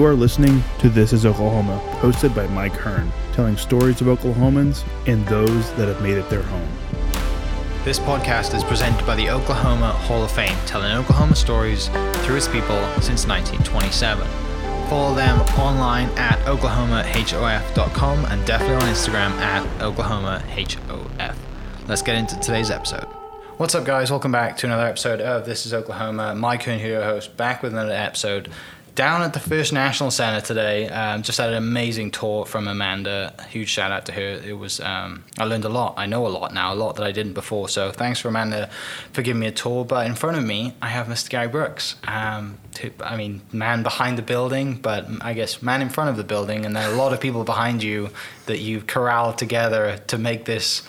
You are listening to This is Oklahoma, hosted by Mike Hearn, telling stories of Oklahomans and those that have made it their home. This podcast is presented by the Oklahoma Hall of Fame, telling Oklahoma stories through its people since 1927. Follow them online at oklahomahof.com and definitely on Instagram at oklahomahof. Let's get into today's episode. What's up, guys? Welcome back to another episode of This is Oklahoma. Mike Hearn here, host, back with another episode down at the First National Center today. Um, just had an amazing tour from Amanda. Huge shout out to her. It was um, I learned a lot. I know a lot now, a lot that I didn't before. So thanks for Amanda for giving me a tour. But in front of me, I have Mr. Gary Brooks. Um, to, I mean, man behind the building, but I guess man in front of the building, and then a lot of people behind you that you've corralled together to make this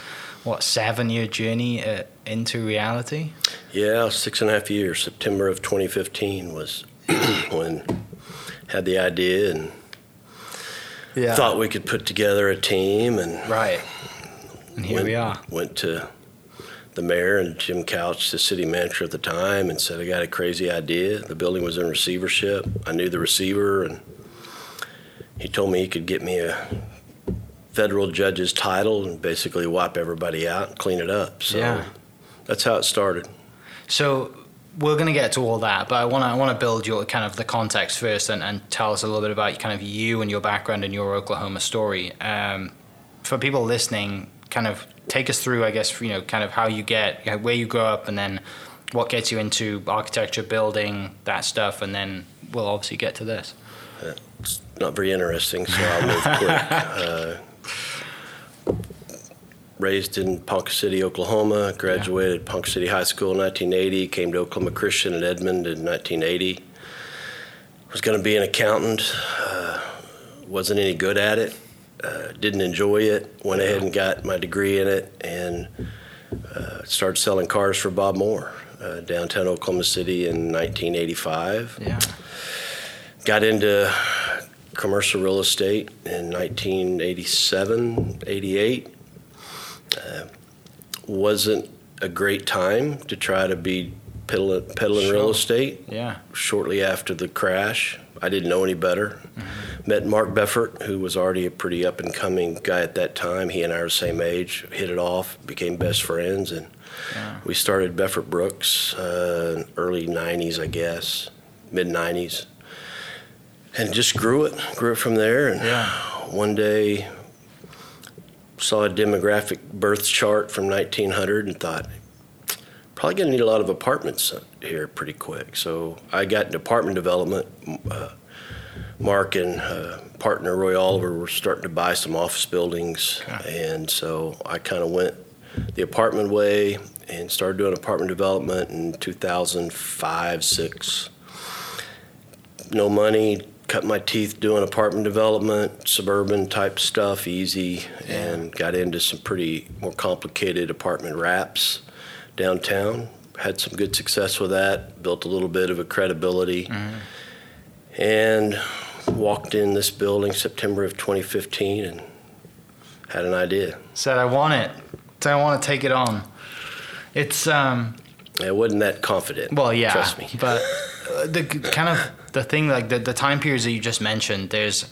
what seven year journey uh, into reality. Yeah, six and a half years. September of 2015 was when had the idea and Yeah. thought we could put together a team and Right. And here went, we are. went to the mayor and Jim Couch, the city manager at the time, and said I got a crazy idea. The building was in receivership. I knew the receiver, and he told me he could get me a federal judge's title and basically wipe everybody out and clean it up. So Yeah. that's how it started. So we're going to get to all that, but I want to I want to build your kind of the context first and, and tell us a little bit about kind of you and your background and your Oklahoma story. Um, for people listening, kind of take us through, I guess, you know, kind of how you get where you grow up, and then what gets you into architecture, building, that stuff, and then we'll obviously get to this. It's not very interesting, so I'll move quick. Uh, raised in Ponca City, Oklahoma, graduated Ponca City High School in 1980, came to Oklahoma Christian in Edmond in 1980. Was going to be an accountant, uh, wasn't any good at it, uh, didn't enjoy it, went ahead and got my degree in it, and uh, started selling cars for Bob Moore. Uh, downtown Oklahoma City in 1985 Yeah. got into commercial real estate in 1987, 88. Uh, wasn't a great time to try to be peddling, peddling real estate Yeah. shortly after the crash. I didn't know any better. Met Mark Beffort, who was already a pretty up and coming guy at that time. He and I are the same age. Hit it off, became best friends, and Yeah. we started Beffort Brooks uh, early '90s, I guess, mid '90s, and just grew it, grew it from there. And Yeah. one day, saw a demographic birth chart from 1900 and thought, probably going to need a lot of apartments here pretty quick. So I got into apartment development. Uh, Mark and uh, partner Roy Oliver were starting to buy some office buildings, and so I kind of went the apartment way and started doing apartment development in 2005, six. No money, cut my teeth doing apartment development, suburban type stuff, easy, and got into some pretty more complicated apartment wraps downtown. Had some good success with that, built a little bit of a credibility, and walked in this building September of 2015 and had an idea. Said I want it. Said I want to take it on. It's um I wasn't that confident. Well, yeah, Trust me. but uh, the kind of the thing like the, the time periods that you just mentioned, there's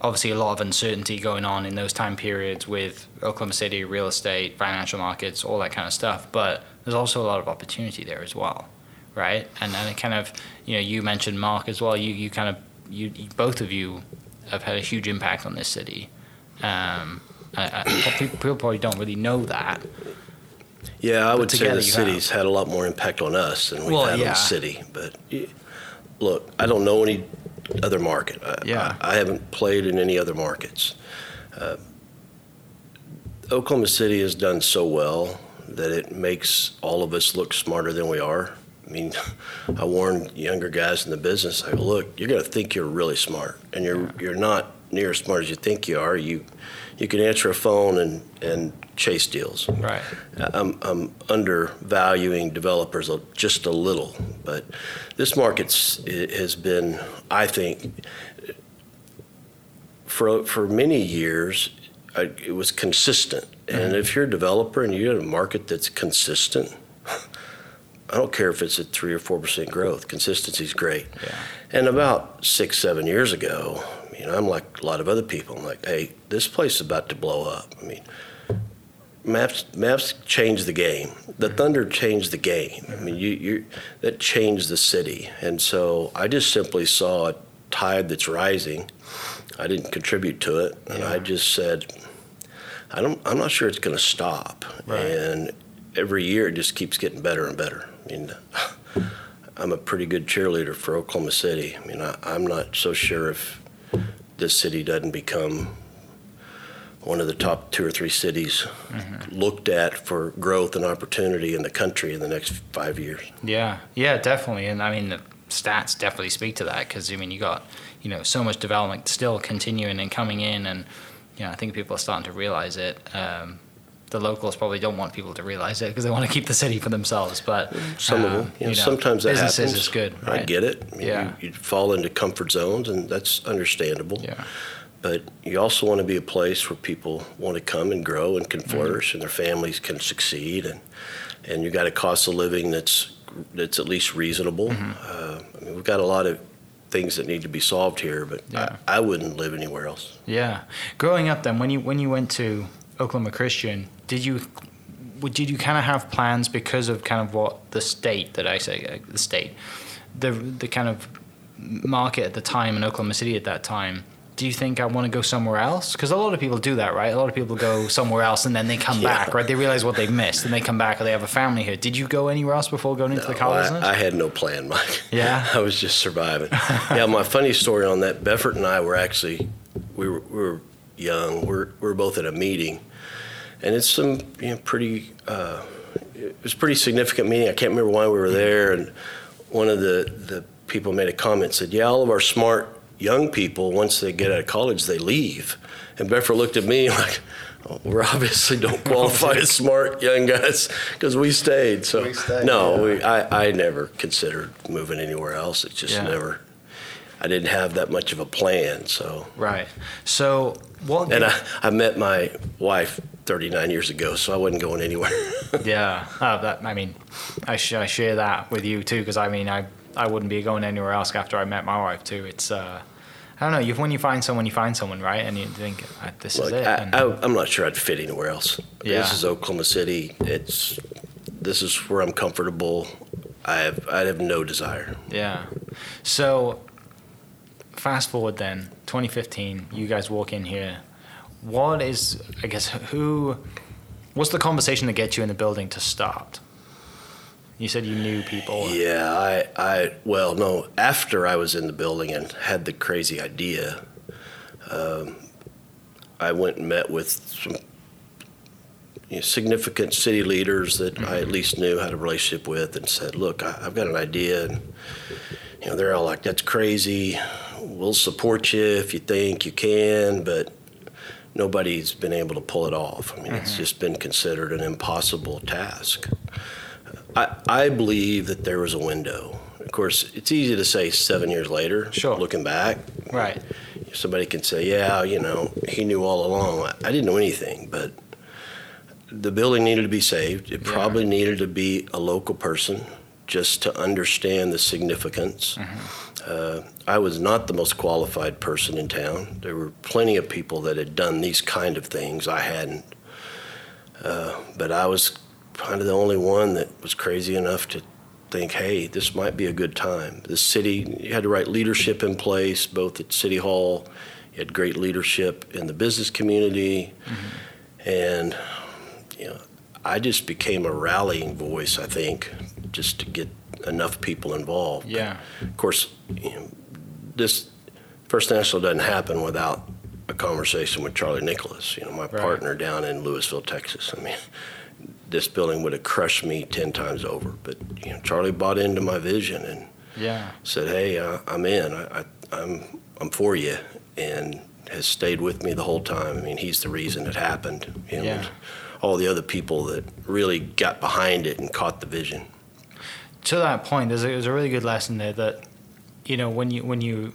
obviously a lot of uncertainty going on in those time periods with Oklahoma City real estate, financial markets, all that kind of stuff. But there's also a lot of opportunity there as well, right? And and it kind of you know you mentioned Mark as well. You you kind of you, you both of you have had a huge impact on this city. Um, I, I, people probably don't really know that. Yeah, I would say the city's had a lot more impact on us than we've Well, had on the city. But look, I don't know any other market. I, Yeah. I, I haven't played in any other markets. Uh, Oklahoma City has done so well that it makes all of us look smarter than we are. I mean, I warn younger guys in the business. I go, look, you're going to think you're really smart, and you're you're not near as smart as you think you are. You you can answer a phone and and chase deals. Right. I'm, I'm undervaluing developers just a little, but this market has been, I think, for for many years, I, it was consistent. And if you're a developer and you have a market that's consistent, I don't care if it's at three or four percent growth. Consistency is great. Yeah. And about six, seven years ago, you know, I'm like a lot of other people. I'm like, hey, this place is about to blow up. I mean, maps maps changed the game. The mm-hmm. Thunder changed the game. I mean, you you that changed the city. And so I just simply saw a tide that's rising. I didn't contribute to it, and I just said, I don't. I'm not sure it's going to stop. Right. And every year it just keeps getting better and better. I mean. I'm a pretty good cheerleader for Oklahoma City. I mean, I, I'm not so sure if this city doesn't become one of the top two or three cities looked at for growth and opportunity in the country in the next five years. Yeah, yeah, definitely. And I mean, the stats definitely speak to that because I mean, you got you know so much development still continuing and coming in, and you know, I think people are starting to realize it. Um, the locals probably don't want people to realize it because they want to keep the city for themselves. But Some of um, them, you know, sometimes that businesses happens. is good. I get it. Yeah. You, you fall into comfort zones, and that's understandable. Yeah, But you also want to be a place where people want to come and grow and can Mm-hmm. flourish, and their families can succeed, and and you got a cost of living that's that's at least reasonable. Mm-hmm. Uh, I mean, we've got a lot of things that need to be solved here, but Yeah. I, I wouldn't live anywhere else. yeah. Growing up, then when you when you went to Oklahoma Christian, did you did you kind of have plans because of kind of what the state that I say uh, the state, the the kind of market at the time in Oklahoma City at that time? Do you think I want to go somewhere else? Because a lot of people do that, right? A lot of people go somewhere else and then they come Yeah. back, right? They realize what they've missed and they come back or they have a family here. Did you go anywhere else before going into the car Well, business? I, I had no plan, Mike. Yeah? I was just surviving. yeah, my funny story on that. Beffort and I were actually we were, we were young. We're we were both at a meeting, and it's some you know pretty. Uh, it was pretty significant meeting. I can't remember why we were there, and one of the the people made a comment said, "Yeah, all of our smart young people once they get out of college they leave," and Beffort looked at me like. "Oh, We obviously don't qualify as smart young guys because we stayed. So We stayed, no, yeah. we, I, I never considered moving anywhere else. It just Yeah. never. I didn't have that much of a plan. So, right. So what? and I, I met my wife 39 years ago, so I wasn't going anywhere. Yeah, oh, that I mean, I, sh- I share that with you too because I mean I I wouldn't be going anywhere else after I met my wife too. It's uh, I don't know. You when you find someone, you find someone, right? And you think uh, this Look, is it. I, and- I, I'm not sure I'd fit anywhere else. Yeah. This is Oklahoma City. It's this is where I'm comfortable. I have I have no desire. yeah. So fast forward then, 2015. You guys walk in here. What is I guess who? What's the conversation that gets you in the building to start? You said you knew people. Yeah, I, I, well, no, after I was in the building and had the crazy idea, um, I went and met with some you know, significant city leaders that I at least knew had a relationship with and said, look, I, I've got an idea. And, you know, they're all like, that's crazy. We'll support you if you think you can, but nobody's been able to pull it off. I mean, it's mm-hmm. just been considered an impossible task. I, I believe that there was a window. Of course, it's easy to say seven years later, Sure. looking back. Right. Somebody can say, yeah, you know, he knew all along. I didn't know anything, but the building needed to be saved. It Yeah. probably needed to be a local person just to understand the significance. Mm-hmm. Uh, I was not the most qualified person in town. There were plenty of people that had done these kind of things. I hadn't. Uh, but I was kind of the only one that was crazy enough to think, hey, this might be a good time. The city, you had the right leadership in place, both at City Hall, you had great leadership in the business community, and you know, I just became a rallying voice. I think just to get enough people involved. Yeah. Of course, you know, this First National doesn't happen without a conversation with Charlie Nicholas. You know, my partner down in Lewisville, Texas. I mean, this building would have crushed me ten times over. But you know, Charlie bought into my vision and Yeah. said, "Hey, uh, I'm in. I, I, I'm I'm for you," and has stayed with me the whole time. I mean, he's the reason it happened. Him Yeah. all the other people that really got behind it and caught the vision. To that point, there's a, there's a really good lesson there that, you know, when you when you,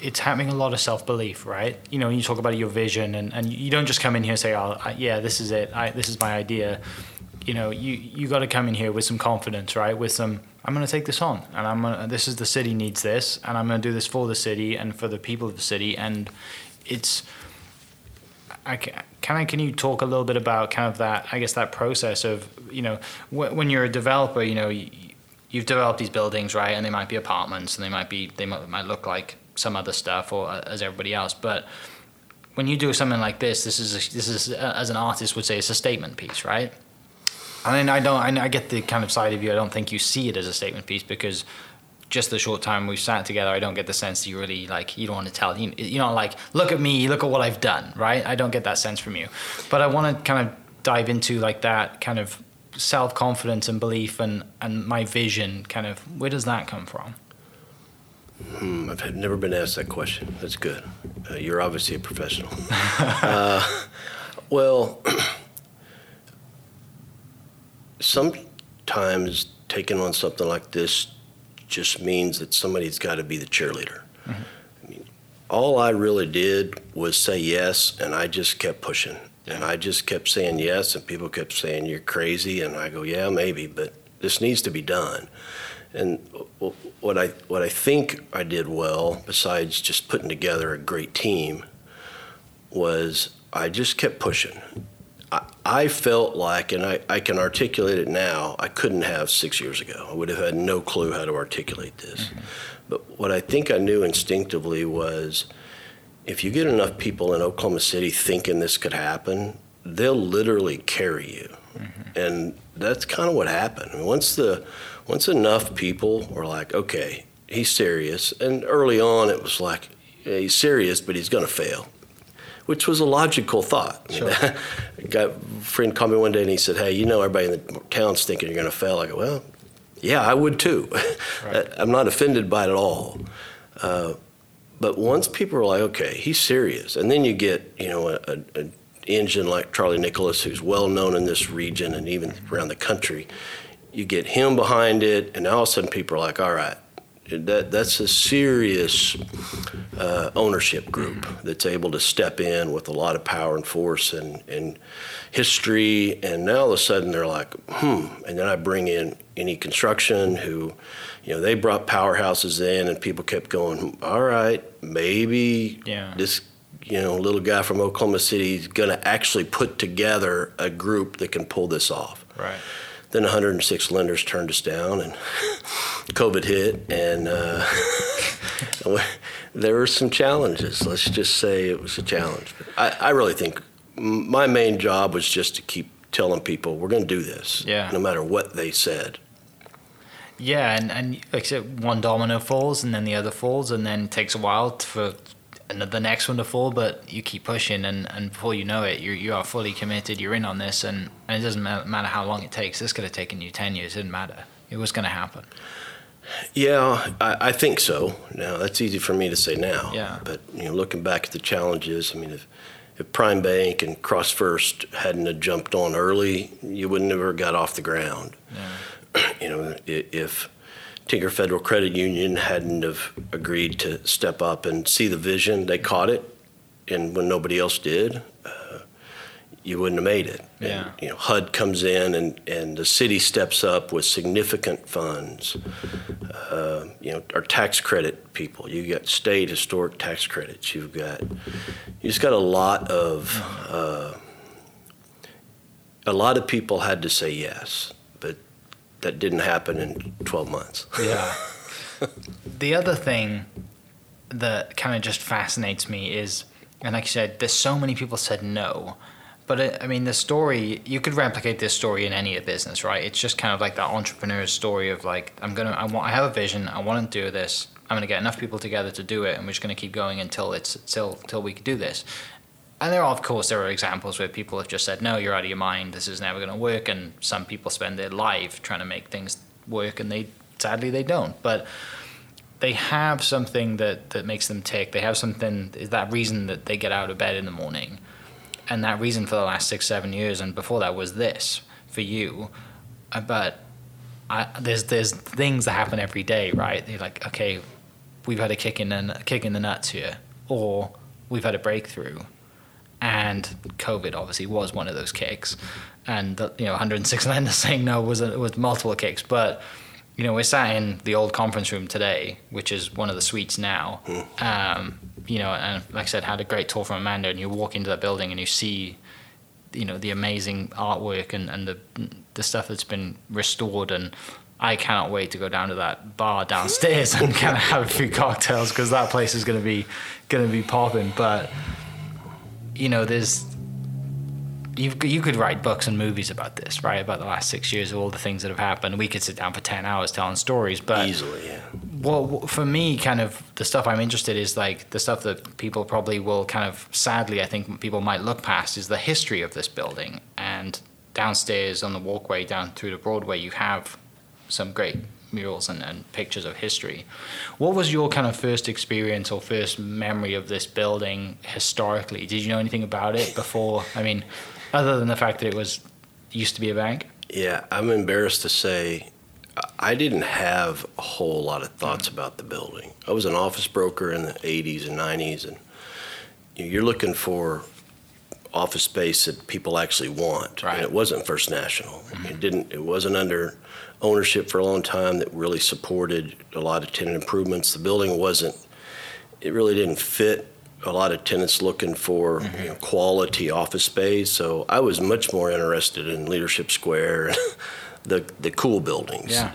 it's having a lot of self belief, right? You know, when you talk about your vision, and, and you don't just come in here and say, "Oh, I, yeah, this is it. I, this is my idea." you know, you you got to come in here with some confidence, right? With some, I'm going to take this on, and I'm gonna, this is the city needs this, and I'm going to do this for the city and for the people of the city, and it's. I can, can I can you talk a little bit about kind of that I guess that process of you know wh- when you're a developer you know you, you've developed these buildings right and they might be apartments and they might be they might, might look like some other stuff or uh, as everybody else but when you do something like this this is a, this is uh, as an artist would say it's a statement piece right I mean, I don't. I, I get the kind of side of you. I don't think you see it as a statement piece because just the short time we've sat together, I don't get the sense that you really like. You don't want to tell. You, you know, like look at me, look at what I've done. Right? I don't get that sense from you. But I want to kind of dive into like that kind of self confidence and belief and and my vision. Kind of where does that come from? Hmm, I've had, never been asked that question. That's good. Uh, you're obviously a professional. uh, well. sometimes taking on something like this just means that somebody's got to be the cheerleader. Mm-hmm. I mean, all I really did was say yes, and I just kept pushing. And I just kept saying yes, and people kept saying, You're crazy. And I go, Yeah, maybe, but this needs to be done. And what I, what I think I did well, besides just putting together a great team, was I just kept pushing. I, felt like, and I, I can articulate it now, I couldn't have six years ago. I would have had no clue how to articulate this. Mm-hmm. But what I think I knew instinctively was if you get enough people in Oklahoma City thinking this could happen, they'll literally carry you. Mm-hmm. And that's kind of what happened. I mean, once the once enough people were like, okay, he's serious, and early on it was like, yeah, he's serious, but he's going to fail which was a logical thought. Sure. got a friend called me one day and he said, "Hey, you know everybody in the town's thinking you're going to fail." I go, "Well, yeah, I would too. Right. I'm not offended by it at all." Uh, but once people are like, "Okay, he's serious," and then you get you know a, a, engine like Charlie Nicholas, who's well known in this region and even around the country, you get him behind it, and all of a sudden people are like, "All right." That that's a serious uh, ownership group that's able to step in with a lot of power and force and, and history. And now all of a sudden they're like, hmm. And then I bring in any construction who, you know, they brought powerhouses in, and people kept going, all right, maybe yeah. this you know, little guy from Oklahoma City is going to actually put together a group that can pull this off. Right. Then 106 lenders turned us down, and COVID hit, and uh, there were some challenges. Let's just say it was a challenge. I, I really think my main job was just to keep telling people we're going to do this, yeah. no matter what they said. Yeah, and and like I said, one domino falls, and then the other falls, and then it takes a while for the next one to fall, but you keep pushing, and, and before you know it, you you are fully committed. You're in on this, and, and it doesn't matter how long it takes. This could have taken you ten years. It didn't matter. It was going to happen. Yeah, I, I, think so. Now that's easy for me to say now. Yeah. But you know, looking back at the challenges, I mean, if if Prime Bank and CrossFirst hadn't have jumped on early, you would never got off the ground. Yeah. you know, if Tinker Federal Credit Union hadn't have agreed to step up and see the vision. They caught it, and when nobody else did, uh, you wouldn't have made it. Yeah. And, you know, HUD comes in and, and the city steps up with significant funds. Uh, you know, our tax credit people. You got state historic tax credits. You've got you just got a lot of uh, a lot of people had to say yes that didn't happen in 12 months. Yeah. the other thing that kind of just fascinates me is, and like you said, there's so many people said no. But it, I mean, the story you could replicate this story in any business, right? It's just kind of like that entrepreneur's story of like, I'm gonna, I want, I have a vision, I want to do this. I'm gonna get enough people together to do it, and we're just gonna keep going until it's till till we can do this and there are of course there are examples where people have just said no you're out of your mind. This is never going to work. And some people spend their life trying to make things work and they sadly they don't. But they have something that that makes them tick. They have something is that reason that they get out of bed in the morning. And that reason for the last six seven years and before that was this for you. Uh, but I, there's there's things that happen every day right? They're like okay we've had a kick in the kick in the nuts here. Or we've had a breakthrough and COVID obviously was one of those kicks, and the, you know 106 lenders saying no was a, was multiple kicks, but you know we're sat in the old conference room today, which is one of the suites now. Um, you know, and like I said, had a great tour from Amanda, and you walk into that building and you see, you know, the amazing artwork and, and the the stuff that's been restored and. I cannot wait to go down to that bar downstairs and kind of have a few cocktails because that place is going to be going to be popping. But you know, there's you you could write books and movies about this, right? About the last six years, of all the things that have happened. We could sit down for ten hours telling stories, but Easily, yeah. well, for me, kind of the stuff I'm interested is like the stuff that people probably will kind of sadly, I think people might look past is the history of this building. And downstairs on the walkway down through the Broadway, you have some great murals and, and pictures of history. What was your kind of first experience or first memory of this building historically? Did you know anything about it before? I mean, other than the fact that it was used to be a bank. Yeah, I'm embarrassed to say I didn't have a whole lot of thoughts mm. about the building. I was an office broker in the 80s and 90s, and you're looking for office space that people actually want. Right. And it wasn't First National. It mm-hmm. didn't. It wasn't under ownership for a long time that really supported a lot of tenant improvements. The building wasn't. It really didn't fit a lot of tenants looking for you mm-hmm. know, quality office space. So I was much more interested in Leadership Square, the the cool buildings, Yeah.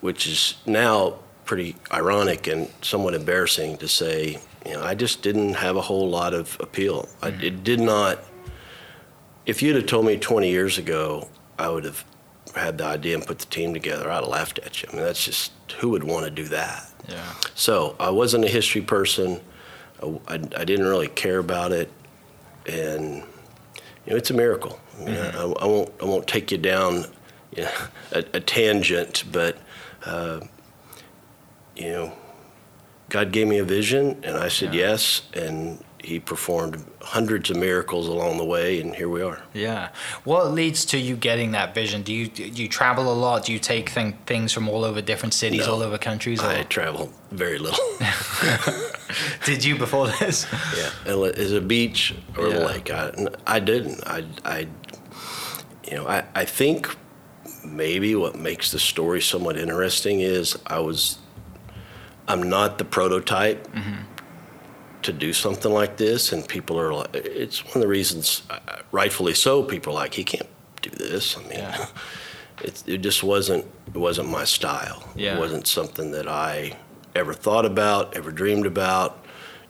which is now pretty ironic and somewhat embarrassing to say. You know, I just didn't have a whole lot of appeal. I, mm. it did not. If you'd have told me 20 years ago, I would have had the idea and put the team together. I'd have laughed at you. I mean, that's just who would want to do that. Yeah. So I wasn't a history person. I, I, I didn't really care about it, and you know, it's a miracle. I, mean, I, I won't I won't take you down you know, a, a tangent, but uh, you know, God gave me a vision, and I said Yeah. yes, and He performed hundreds of miracles along the way, and here we are. Yeah. What leads to you getting that vision? Do you do you travel a lot? Do you take thing, things from all over different cities, No. all over countries? Or I travel very little. did you before this? Yeah, is a beach or Yeah. a lake? I, I didn't. I, I, you know, I, I think maybe what makes the story somewhat interesting is I was, I'm not the prototype mm-hmm. To do something like this, and people are like, it's one of the reasons, uh, rightfully so, people are like, he can't do this. I mean, Yeah. it, it just wasn't, it wasn't my style. Yeah. It wasn't something that I ever thought about, ever dreamed about,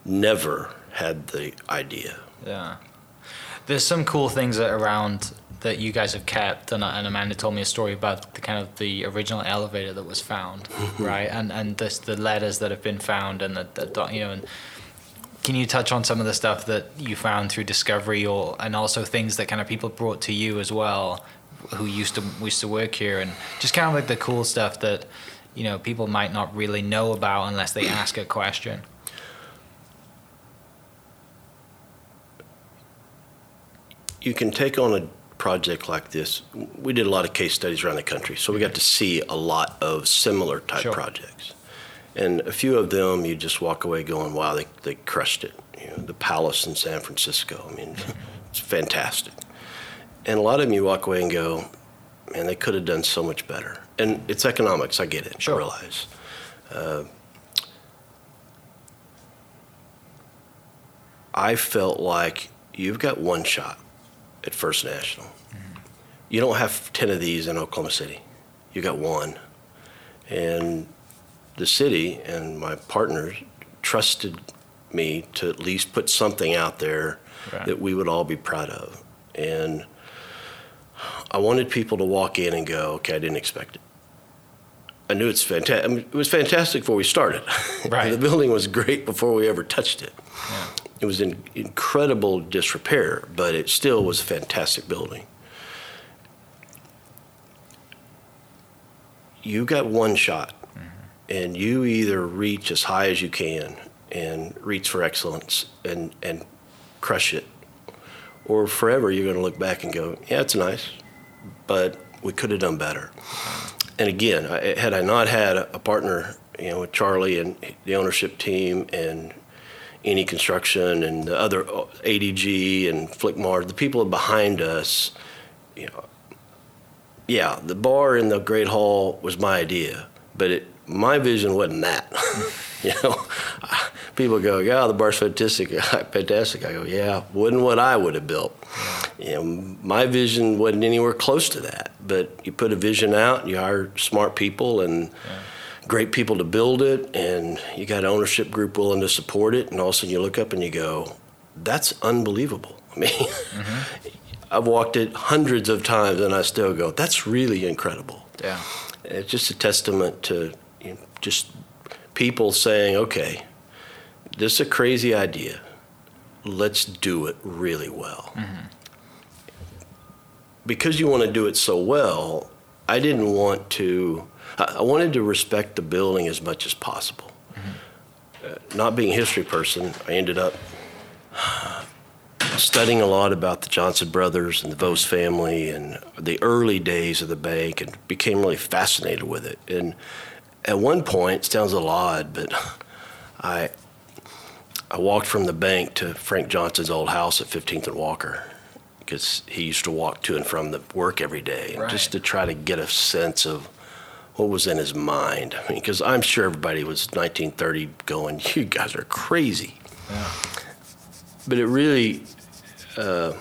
never had the idea. Yeah. There's some cool things that around that you guys have kept, and, and Amanda told me a story about the kind of the original elevator that was found, right? And and this, the letters that have been found, and the, the you know. And can you touch on some of the stuff that you found through discovery, or and also things that kind of people brought to you as well, who used to used to work here, and just kind of like the cool stuff that you know people might not really know about unless they ask a question. you can take on a project like this. We did a lot of case studies around the country, so we got to see a lot of similar type Sure. projects. And a few of them, you just walk away going, wow, they, they crushed it. You know, the Palace in San Francisco, I mean, it's fantastic. And a lot of them, you walk away and go, man, they could have done so much better. And it's economics, I get it, Sure. I realize. Uh, I felt like you've got one shot at First National. You don't have 10 of these in Oklahoma City. You got one. And the city and my partners trusted me to at least put something out there Right. that we would all be proud of. And I wanted people to walk in and go, okay, I didn't expect it. I knew it's fantastic. I mean, it was fantastic before we started. Right. the building was great before we ever touched it. Yeah. It was in incredible disrepair, but it still was a fantastic building. You got one shot, and you either reach as high as you can and reach for excellence and, and crush it, or forever you're going to look back and go, yeah, it's nice, but we could have done better. And again, I, had I not had a, partner, you know, with Charlie and the ownership team and any construction and the other uh, ADG and Flickmart, the people behind us, you know, yeah, the bar in the Great Hall was my idea, but it, my vision wasn't that. you know, people go, yeah, the bar's fantastic. fantastic. I go, yeah, wasn't what I would have built. You know, my vision wasn't anywhere close to that. But you put a vision out, you hire smart people and yeah. great people to build it, and you got an ownership group willing to support it, and all of a sudden you look up and you go, that's unbelievable. I mean, mm-hmm. I've walked it hundreds of times, and I still go, that's really incredible. Yeah, it's just a testament to you know, just people saying, okay, this is a crazy idea. Let's do it really well. Mm-hmm. Because you want to do it so well, I didn't want to, I wanted to respect the building as much as possible. Mm-hmm. Uh, not being a history person, I ended up studying a lot about the Johnson brothers and the Vos family and the early days of the bank and became really fascinated with it. And at one point, it sounds a little odd, but I I walked from the bank to Frank Johnson's old house at 15th and Walker because he used to walk to and from the work every day right. just to try to get a sense of what was in his mind. I mean, because I'm sure everybody was 1930 going, "You guys are crazy." Yeah. But it really, uh,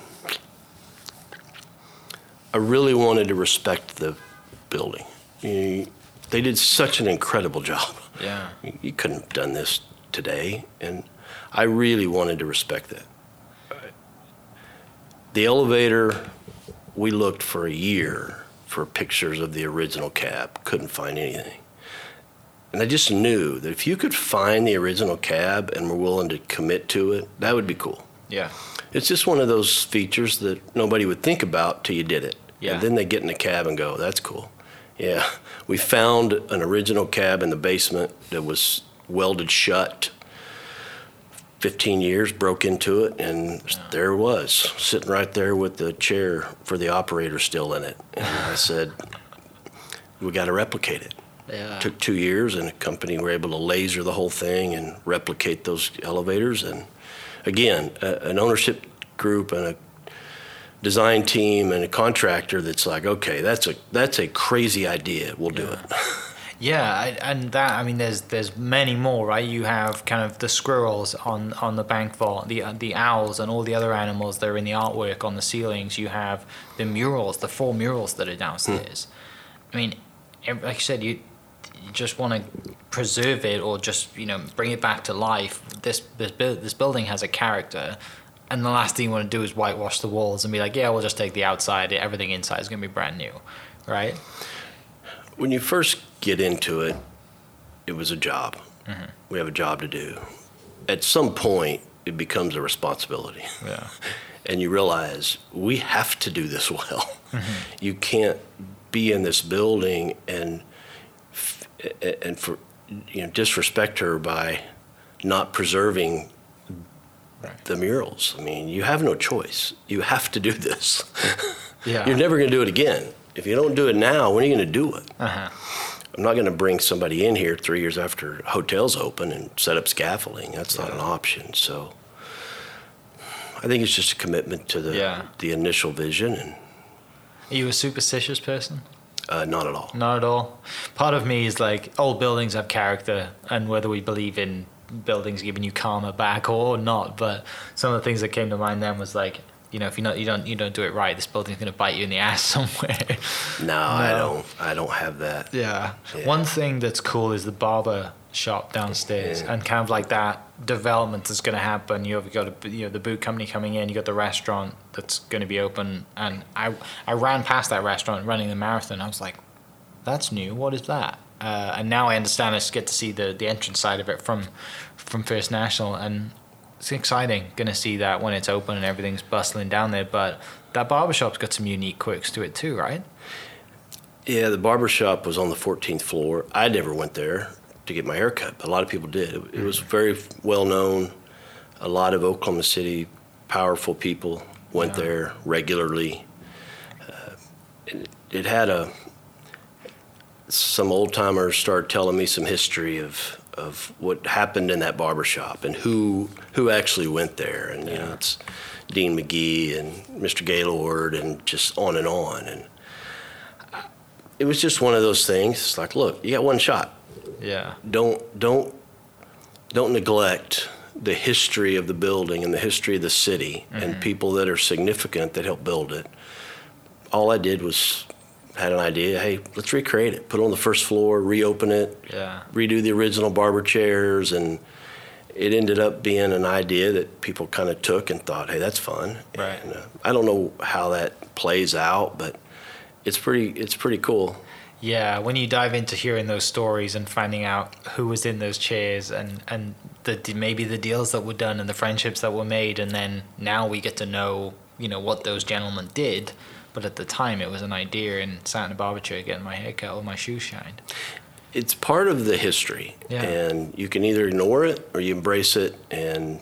I really wanted to respect the building. You, they did such an incredible job. Yeah. You couldn't have done this today. And I really wanted to respect that. The elevator, we looked for a year for pictures of the original cab, couldn't find anything. And I just knew that if you could find the original cab and were willing to commit to it, that would be cool. Yeah. It's just one of those features that nobody would think about till you did it. Yeah. And then they get in the cab and go, that's cool. Yeah, we found an original cab in the basement that was welded shut. 15 years, broke into it, and there it was, sitting right there with the chair for the operator still in it. And I said, we got to replicate it. Yeah. It took two years, and a company were able to laser the whole thing and replicate those elevators. And again, a, an ownership group and a design team and a contractor that's like, okay, that's a that's a crazy idea. We'll do yeah. it. yeah, and that I mean, there's there's many more, right? You have kind of the squirrels on on the bank vault, the the owls, and all the other animals that are in the artwork on the ceilings. You have the murals, the four murals that are downstairs. Hmm. I mean, like you said, you you just want to preserve it or just you know bring it back to life. This this this building has a character and the last thing you want to do is whitewash the walls and be like, yeah, we'll just take the outside. Everything inside is going to be brand new, right? When you first get into it, it was a job. Mm-hmm. We have a job to do. At some point, it becomes a responsibility. Yeah. and you realize we have to do this well. Mm-hmm. You can't be in this building and and for you know disrespect her by not preserving right. the murals. I mean, you have no choice. You have to do this. yeah. You're never going to do it again. If you don't do it now, when are you going to do it? Uh-huh. I'm not going to bring somebody in here three years after hotels open and set up scaffolding. That's yeah. not an option. So I think it's just a commitment to the yeah. the initial vision. And are you a superstitious person? Uh, not at all. Not at all. Part of me is like old buildings have character, and whether we believe in buildings giving you karma back or not. But some of the things that came to mind then was like, you know, if you not you don't you don't do it right, this building's going to bite you in the ass somewhere. No, no, I don't. I don't have that. Yeah. yeah. One thing that's cool is the barber shop downstairs, yeah. and kind of like that development that's going to happen. You've got a, you know the boot company coming in. You got the restaurant that's going to be open, and I I ran past that restaurant running the marathon. I was like, that's new. What is that? uh, and now I understand. I just get to see the the entrance side of it from from First National, and it's exciting. Gonna see that when it's open and everything's bustling down there. But that barbershop's got some unique quirks to it too, right? Yeah, the barbershop was on the 14th floor. I never went there to get my hair cut, but a lot of people did. It, it was very well known. A lot of Oklahoma City powerful people went yeah. there regularly. Uh, it, it, had a some old timers started telling me some history of of what happened in that barber shop and who who actually went there. And you know, it's Dean McGee and Mr. Gaylord and just on and on. And it was just one of those things. It's like, look, you got one shot. Yeah. Don't don't don't neglect the history of the building and the history of the city and mm-hmm. people that are significant that helped build it. All I did was had an idea. Hey, let's recreate it. Put it on the first floor, reopen it, Yeah. redo the original barber chairs, and it ended up being an idea that people kind of took and thought, "Hey, that's fun." Right. And, uh, I don't know how that plays out, but it's pretty. It's pretty cool. Yeah, when you dive into hearing those stories and finding out who was in those chairs and and the maybe the deals that were done and the friendships that were made, and then now we get to know you know what those gentlemen did. But at the time, it was an idea and sat in a barber chair getting my hair cut or my shoes shined. It's part of the history, Yeah. and you can either ignore it or you embrace it. And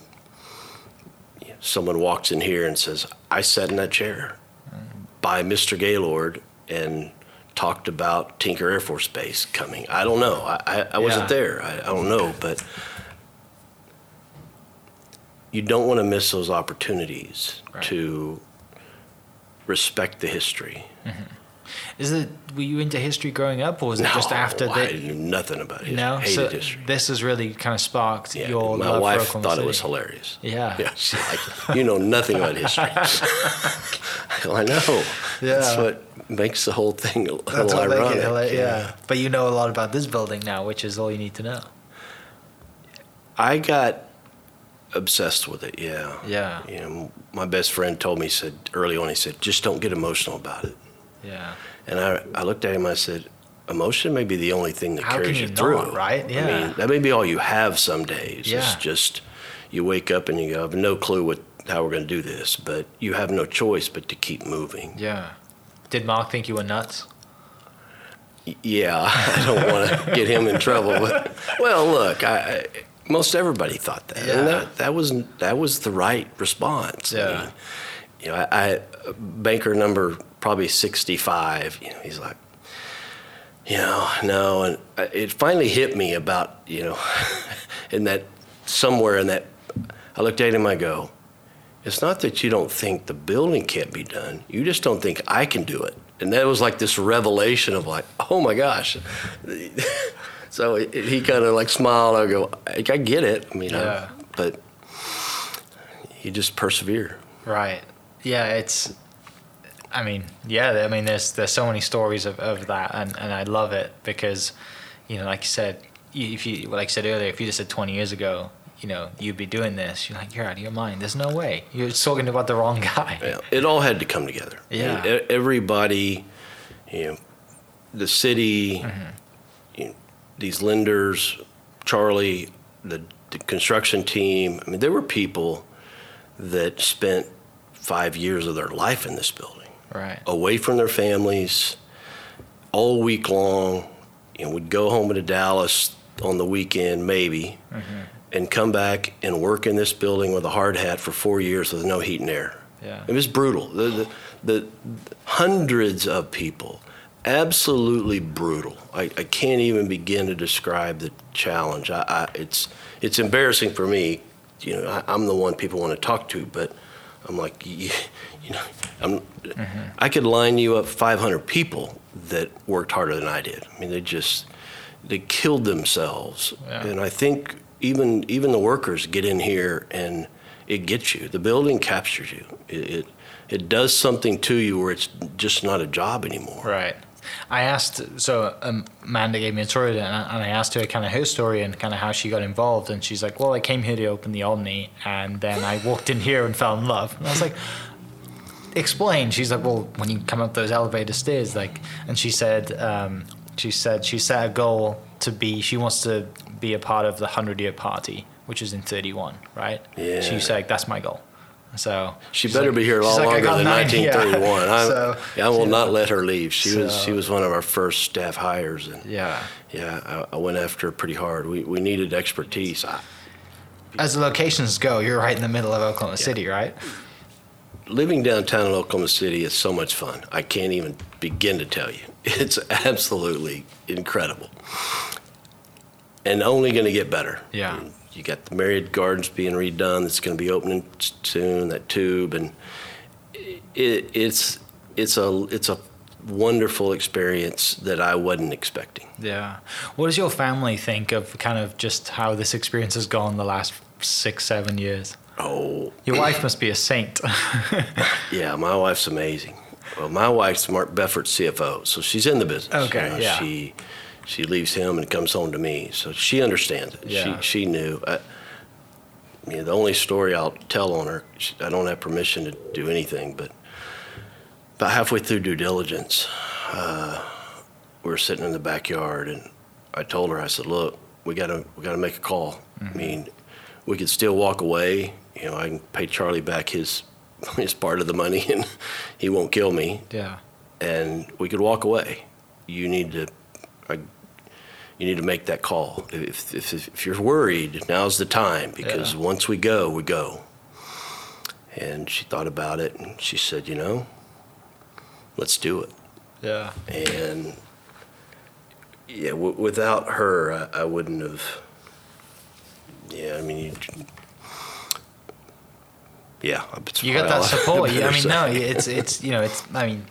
someone walks in here and says, "I sat in that chair mm. by Mr. Gaylord and." Talked about Tinker Air Force Base coming. I don't know. I, I, I wasn't there. I, I don't know. But you don't want to miss those opportunities Right. to respect the history. Mm-hmm. Is it were you into history growing up, or was it just No, after I that? knew nothing about history. No, Hated so history. this has really kind of sparked Yeah, your my love wife thought it was hilarious. Yeah. Yeah, she's like, you know nothing about history. I know. Yeah. That's what makes the whole thing a little That's what ironic. it hilarious. Yeah. but you know a lot about this building now, which is all you need to know. I got obsessed with it. Yeah. Yeah. You know, my best friend told me, said early on, he said, just don't get emotional about it. Yeah. And I, I looked at him, I said, emotion may be the only thing that How carries you you through. not, right? I mean, that may be all you have some days. Yeah. It's just you wake up and you go, I have no clue what how we're going to do this, but you have no choice but to keep moving. Yeah. Did Mark think you were nuts? Yeah, I don't want to get him in trouble, but well, look, I most everybody thought that, Yeah. and that that was that was the right response. I Yeah. mean, you know, I, I banker number probably sixty-five. You know, he's like, you know, no, and it finally hit me about you know, in that somewhere in that, I looked at him, I go, it's not that you don't think the building can't be done. You just don't think I can do it. And that was like this revelation of like, oh my gosh. so it, it- he kind of like smiled. I go, I, I get it. I mean, I- but you just persevere. Right. Yeah, it's. I mean, yeah. I mean, there's there's so many stories of, of that, and, and I love it because, you know, like you said, if you like I said earlier, if you just said 20 years ago, you know, you'd be doing this, you're like, you're out of your mind. There's no way. You're talking about the wrong guy. Yeah, it all had to come together. Yeah. Everybody, you know, the city, Mm-hmm. These lenders, Charlie, the, the construction team. I mean, there were people that spent five years of their life in this building, Right. away from their families, all week long. You know, would go home to Dallas on the weekend, maybe, Mm-hmm. and come back and work in this building with a hard hat for four years with no heat and air. Yeah. It was brutal. The, the, the hundreds of people, absolutely brutal. I, I can't even begin to describe the challenge. I, I, it's it's embarrassing for me. You know, I, I'm the one people want to talk to, but I'm like, you, you know, I'm, mm-hmm. I could line you up 500 people that worked harder than I did. I mean, they just they killed themselves, Yeah. and I think even even the workers get in here and it gets you. The building captures you. It, it it does something to you where it's just not a job anymore. Right. I asked, so um, Amanda gave me a story, and I, and I asked her kind of her story and kind of how she got involved. And she's like, Well, I came here to open the Omni, and then I walked in here and fell in love. And I was like, Explain. She's like, Well, when you come up those elevator stairs, like, and she said, um, she said she set a goal to be, she wants to be a part of the 100 year party, which is in 31, right? Yeah. She said, like, That's my goal. So She better like- be here a lot like, longer than 90, yeah. 1931. I'm- So, I will not let her leave. She was she was one of our first staff hires, and Yeah. yeah, I, I went after her pretty hard. We we needed expertise. I, As the locations go, you're right in the middle of Oklahoma City, right? living downtown in Oklahoma City is so much fun. I can't even begin to tell you. It's absolutely incredible. and only going to get better. Yeah. You got the Myriad Gardens being redone. That's going to be opening soon. That tube, and it, it's it's a it's a wonderful experience that I wasn't expecting. Yeah. What does your family think of kind of just how this experience has gone the last six, seven years? Oh, Your wife must be a saint. yeah, my wife's amazing. Well, my wife's Mark Beffort's CFO, so she's in the business. Okay, yeah. She she leaves him and comes home to me, so she understands it. Yeah. She she knew. I, you know, the only story I'll tell on her, I don't have permission to do anything, but about halfway through due diligence, uh, we were sitting in the backyard, and I told her, I said, "Look, we gotta we gotta make a call. I mean, we could still walk away. You know, I can pay Charlie back his his part of the money, and he won't kill me. yeah. And we could walk away. You need to, I, you need to make that call. If, if, if you're worried, now's the time because Yeah. once we go, we go. And she thought about it, and she said, you know, let's do it. Yeah. And yeah, w- without her, I, I wouldn't have. Yeah, I mean, you, yeah, You got that support. You- I mean, say. no, it's it's you know, it's I mean,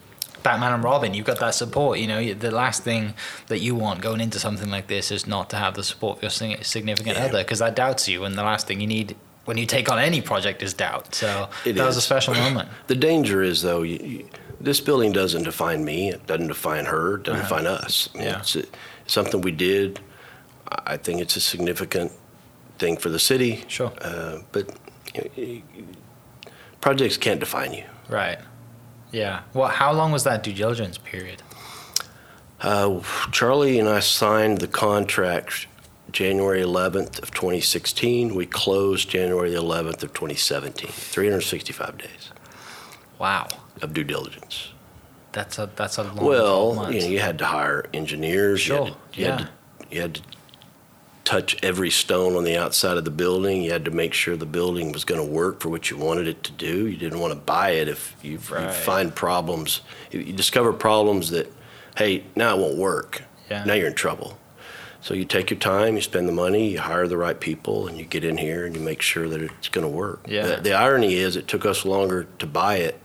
Batman and Robin. You've got that support. You know, the last thing that you want going into something like this is not to have the support of your significant Yeah. other, because that doubts you, and the last thing you need when you take on any project is doubt. So It that was a special moment. The danger is, though, you, you, this building doesn't define me. It doesn't define her. It doesn't define us. I mean, Yeah. It's, it's something we did. I I think it's a significant thing for the city. Sure. Uh, but you know, projects can't define you. Right. Yeah. Well, how long was that due diligence period? Uh, Charlie and I signed the contract January 11th of 2016. We closed January 11th of 2017. 365 days Wow. of due diligence. That's a that's a long. 12 Well, you know, you had to hire engineers. You had Sure, to, you, had yeah. to, you had to touch every stone on the outside of the building. You had to make sure the building was going to work for what you wanted it to do. You didn't want to buy it if you, Right. find problems. If you discover problems that, hey, now it won't work. Yeah. Now you're in trouble. So you take your time, you spend the money, you hire the right people, and you get in here and you make sure that it's going to work. Yeah. The, the irony is, it took us longer to buy it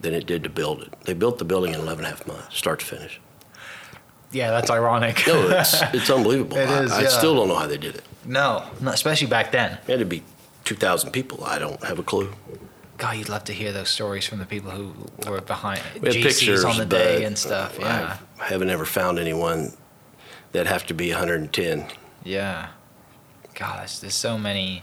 than it did to build it. They built the building in 11 and a half months, start to finish. Yeah, that's ironic. No, it's, it's unbelievable. It is, I, I yeah. still don't know how they did it. no, no, especially back then. It had to be 2,000 people. I don't have a clue. God, you'd love to hear those stories from the people who were behind We GCs pictures on the day and stuff. Yeah, I haven't ever found anyone that have to be 110. yeah. God, there's, so many.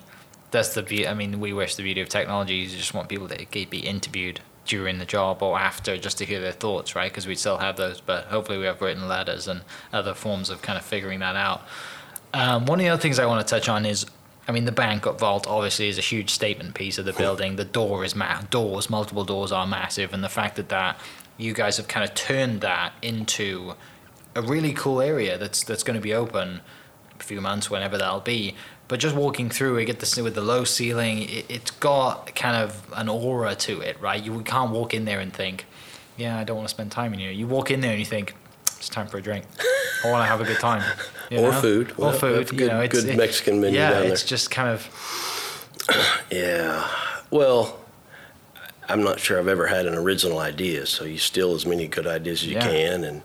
That's the beauty. I mean, we wish the beauty of technology. You just want people to be interviewed during the job or after, just to hear their thoughts, right? Because we still have those, but hopefully we have written letters and other forms of kind of figuring that out. Um, one of the other things I want to touch on is, I mean, the bank vault obviously is a huge statement piece of the building. The door is ma- doors, multiple doors are massive, and the fact that that you guys have kind of turned that into a really cool area that's that's going to be open a few months, whenever that'll be. But just walking through it, get this with the low ceiling, it, it's got kind of an aura to it, right? You can't walk in there and think, yeah, I don't want to spend time in here. You walk in there and you think, it's time for a drink. I want to have a good time. you Or know? food. Or Well, food. that's you good- know, it's, good Mexican menu yeah, down it's there. just kind of Yeah. Well, I'm not sure I've ever had an original idea, so you steal as many good ideas as you Yeah. can. And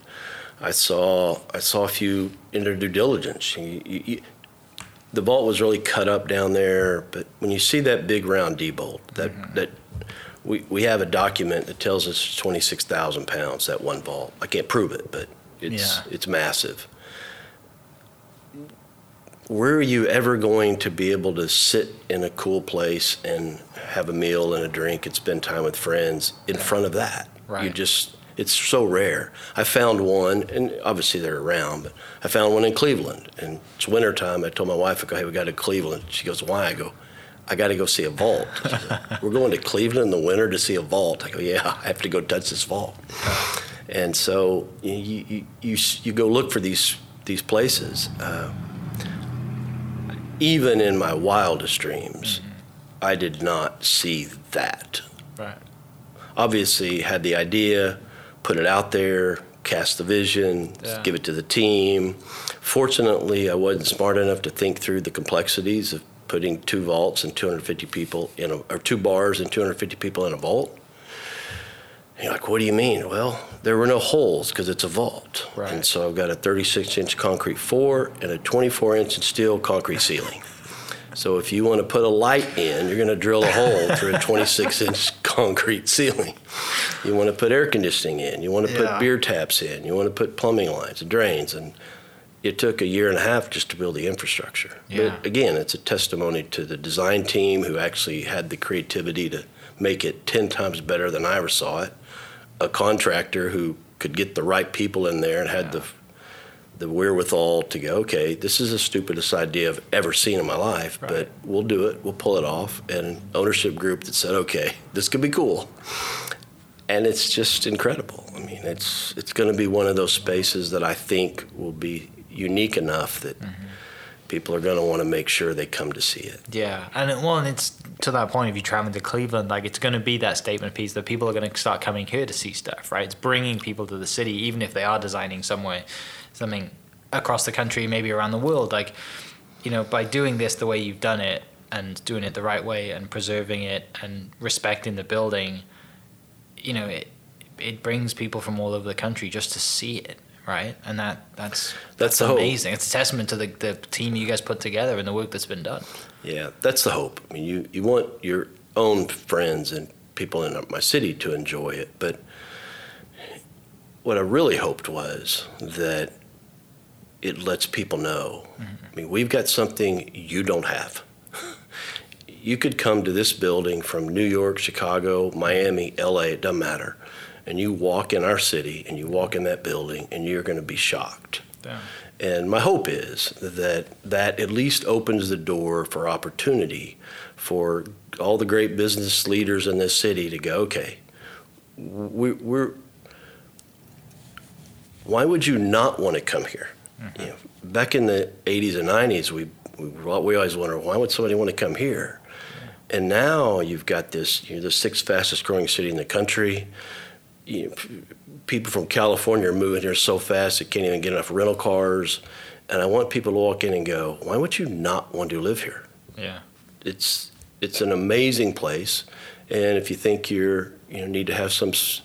I saw I saw a few in their due diligence. You, you, the vault was really cut up down there, but when you see that big round D bolt, that Mm-hmm. that we, we have a document that tells us it's 26,000 pounds that one vault. I can't prove it, but it's Yeah. it's massive. Where are you ever going to be able to sit in a cool place and have a meal and a drink and spend time with friends in front of that? You just, it's so rare. I found one, and obviously they're around, but I found one in Cleveland. And it's wintertime. I told my wife, I go, hey, we got to Cleveland. She goes, why? I go, I got to go see a vault. Said, We're going to Cleveland in the winter to see a vault. I go, yeah, I have to go touch this vault. And so you, you, you, you go look for these, these places. Uh, even in my wildest dreams, I did not see that. right. Obviously, had the idea, put it out there, cast the vision, Yeah. give it to the team. Fortunately, I wasn't smart enough to think through the complexities of putting two vaults and 250 people in a, or two bars and 250 people in a vault. And you're like, what do you mean? Well, there were no holes because it's a vault. Right. And so I've got a 36 inch concrete floor and a 24 inch steel concrete ceiling. So if you want to put a light in, you're going to drill a hole through a 26 inch concrete ceiling. You want to put air conditioning in. You want to Yeah. put beer taps in. You want to put plumbing lines and drains. And it took a year and a half just to build the infrastructure. Yeah. But again, it's a testimony to the design team who actually had the creativity to make it 10 times better than I ever saw it. A contractor who could get the right people in there and had the the wherewithal to go, okay, this is the stupidest idea I've ever seen in my life, Right. but we'll do it. We'll pull it off. And an ownership group that said, okay, this could be cool. And it's just incredible. I mean, it's it's going to be one of those spaces that I think will be unique enough that mm-hmm. people are going to want to make sure they come to see it. Yeah, and it, well, and it's to that point. If you're traveling to Cleveland, like it's going to be that statement piece that people are going to start coming here to see stuff, right? It's bringing people to the city, even if they are designing somewhere, something across the country, maybe around the world. Like, you know, by doing this the way you've done it and doing it the right way and preserving it and respecting the building, you know, it it brings people from all over the country just to see it. Right, and that that's That's hope. amazing. It's a testament to the, the team you guys put together and the work that's been done. Yeah, that's the hope. I mean, you, you want your own friends and people in my city to enjoy it, but what I really hoped was that it lets people know. I mean, we've got something you don't have. You could come to this building from New York, Chicago, Miami, LA, it doesn't matter. And you walk in our city and you walk in that building and you're going to be shocked. Yeah. And my hope is that that at least opens the door for opportunity for all the great business leaders in this city to go, okay, we, we're, why would you not want to come here? Mm-hmm. You know, back in the 80s and 90s, we, we, we always wonder, why would somebody want to come here? And now you've got this, you're the sixth fastest growing city in the country. You know, p- people from California are moving here so fast they can't even get enough rental cars. And I want people to walk in and go, why would you not want to live here? Yeah. It's it's an amazing place, and if you think you're you know need to have some s-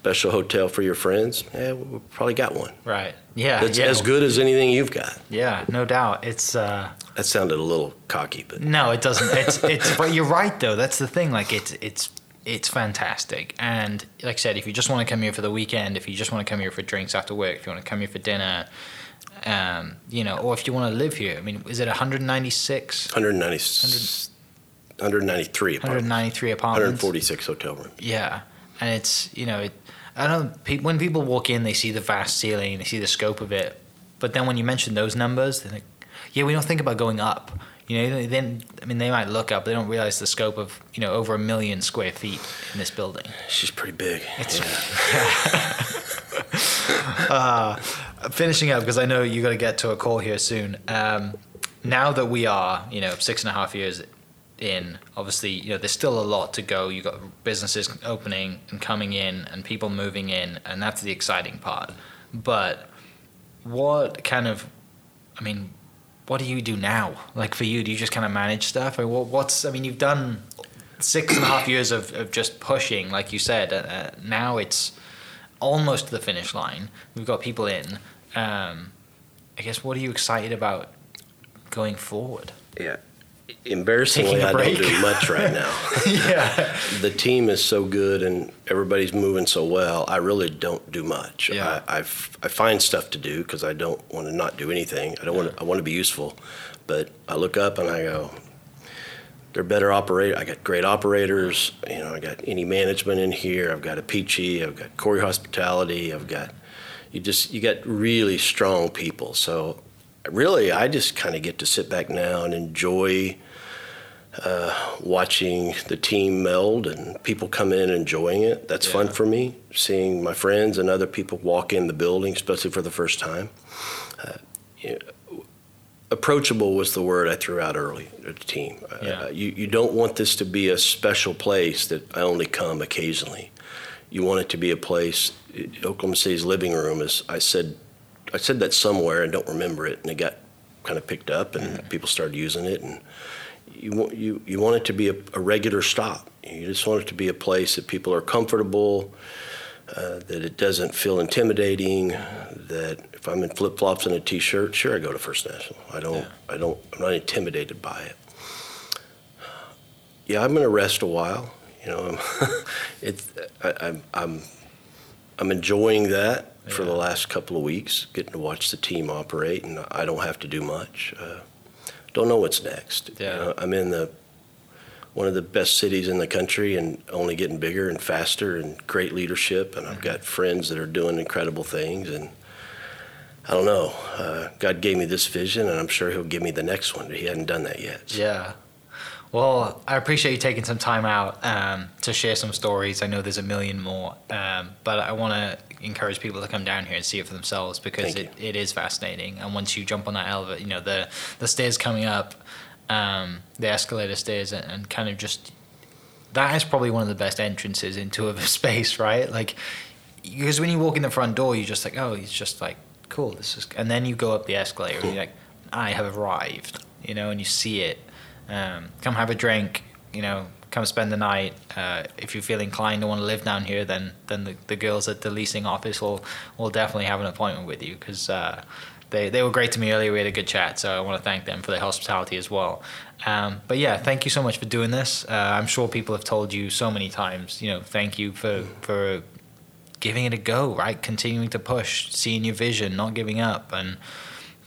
special hotel for your friends, yeah, we probably got one. Right. Yeah. It's yeah. as good as anything you've got. Yeah, no doubt. It's uh That sounded a little cocky, but no, it doesn't. It's it's but you're right though. That's the thing. Like it's it's it's fantastic. And like I said, if you just want to come here for the weekend, if you just want to come here for drinks after work, if you want to come here for dinner, um, you know, or if you want to live here. I mean, is it 196, 190, 193 apartments, 193 apartments? 146 hotel rooms. Yeah, and it's you know, it, I don't. Pe- when people walk in, they see the vast ceiling, they see the scope of it, but then when you mention those numbers, they think, yeah, we don't think about going up. You know, then I mean, they might look up, they don't realize the scope of you know over a million square feet in this building. She's pretty big. It's- yeah. uh, finishing up because I know you got to get to a call here soon. Um, now that we are, you know, six and a half years in, obviously, you know, there's still a lot to go. You've got businesses opening and coming in, and people moving in, and that's the exciting part. But what kind of, I mean, what do you do now? Like for you, do you just kind of manage stuff, or what, what's? I mean, you've done six and a half years of, of just pushing, like you said. Uh, Uh, now it's almost the finish line. We've got people in. Um, I guess what are you excited about going forward? yeah. Embarrassingly, I don't do much right now. yeah. the team is so good and everybody's moving so well. I really don't do much. Yeah. I, I f- I find stuff to do because I don't want to not do anything. I don't want to. I want to be useful, but I look up and I go, they're better operator. I got great operators. You know, I got any management in here. I've got a Peachy. I've got Coury Hospitality. I've got you just you got really strong people. So really, I just kind of get to sit back now and enjoy uh, watching the team meld and people come in enjoying it. That's fun for me. Seeing my friends and other people walk in the building, especially for the first time. Uh, you know, approachable was the word I threw out early at the team. Uh, Yeah. you, you don't want this to be a special place that I only come occasionally. you want it to be a place. Oklahoma City's living room is. I said, I said that somewhere and don't remember it, and it got kind of picked up, and Mm-hmm. people started using it, and you want you you want it to be a, a regular stop. You just want it to be a place that people are comfortable, uh, that it doesn't feel intimidating. That if I'm in flip flops and a t-shirt, sure I go to First National. I don't I don't I'm not intimidated by it. Yeah, I'm going to rest a while. You know, I'm, it's I, I'm I'm I'm enjoying that for the last couple of weeks, getting to watch the team operate, and I don't have to do much. Uh, don't know what's next. You Yeah. know, I'm in the one of the best cities in the country, and only getting bigger and faster, and great leadership, and I've got friends that are doing incredible things, and I don't know. Uh, God gave me this vision, and I'm sure He'll give me the next one, but He hadn't done that yet. So. Yeah. Well, I appreciate you taking some time out um, to share some stories. I know there's a million more, um, but I want to encourage people to come down here and see it for themselves because it, it is fascinating. And once you jump on that elevator, you know the the stairs coming up, um, the escalator stairs, and, and kind of just that is probably one of the best entrances into a space, right? Like because when you walk in the front door, you're just like, oh, it's just like cool. This is, and then you go up the escalator, and you're like, I have arrived, you know, and you see it. Um, come have a drink, you know, come spend the night. Uh, if you feel inclined to want to live down here, then then the, the girls at the leasing office will will definitely have an appointment with you because uh, they they were great to me earlier. We had a good chat, so I want to thank them for their hospitality as well. Um, but yeah, thank you so much for doing this. Uh, I'm sure people have told you so many times, you know, thank you for for giving it a go, right? Continuing to push, seeing your vision, not giving up, and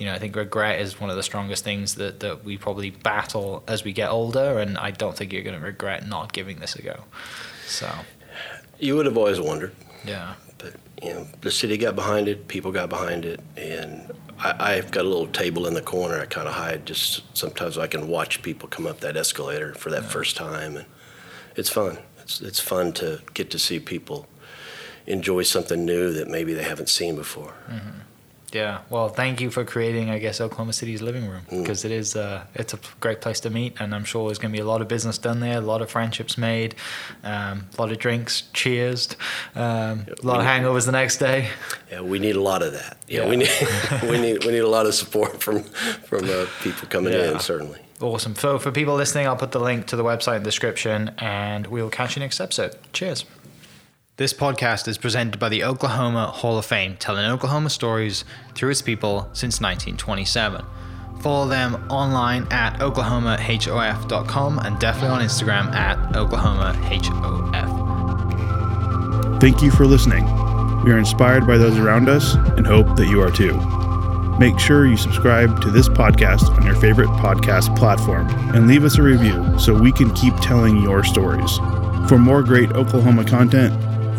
you know, I think regret is one of the strongest things that, that we probably battle as we get older, and I don't think you're going to regret not giving this a go. So, You would have always wondered. yeah, but you know the city got behind it people got behind it and I, i've got a little table in the corner i kind of hide just sometimes i can watch people come up that escalator for that first time and it's fun. It's, it's fun to get to see people enjoy something new that maybe they haven't seen before mm-hmm. Yeah. Well, thank you for creating, I guess, Oklahoma City's living room because it is, uh, it's a great place to meet, and I'm sure there's going to be a lot of business done there, a lot of friendships made, um, a lot of drinks, cheersed, um, a lot of hangovers the next day. yeah we need a lot of that yeah, Yeah. we need we need we need a lot of support from from uh, people coming Yeah. in certainly Awesome. So for people listening, I'll put the link to the website in the description, and we'll catch you next episode. Cheers. This podcast is presented by the Oklahoma Hall of Fame, telling Oklahoma stories through its people since 1927. Follow them online at oklahomahof.com and definitely on Instagram at oklahomahof. Thank you for listening. We are inspired by those around us and hope that you are too. Make sure you subscribe to this podcast on your favorite podcast platform and leave us a review so we can keep telling your stories. For more great Oklahoma content,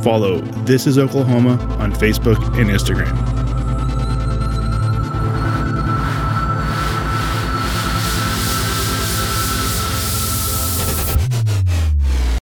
follow This is Oklahoma on Facebook and Instagram.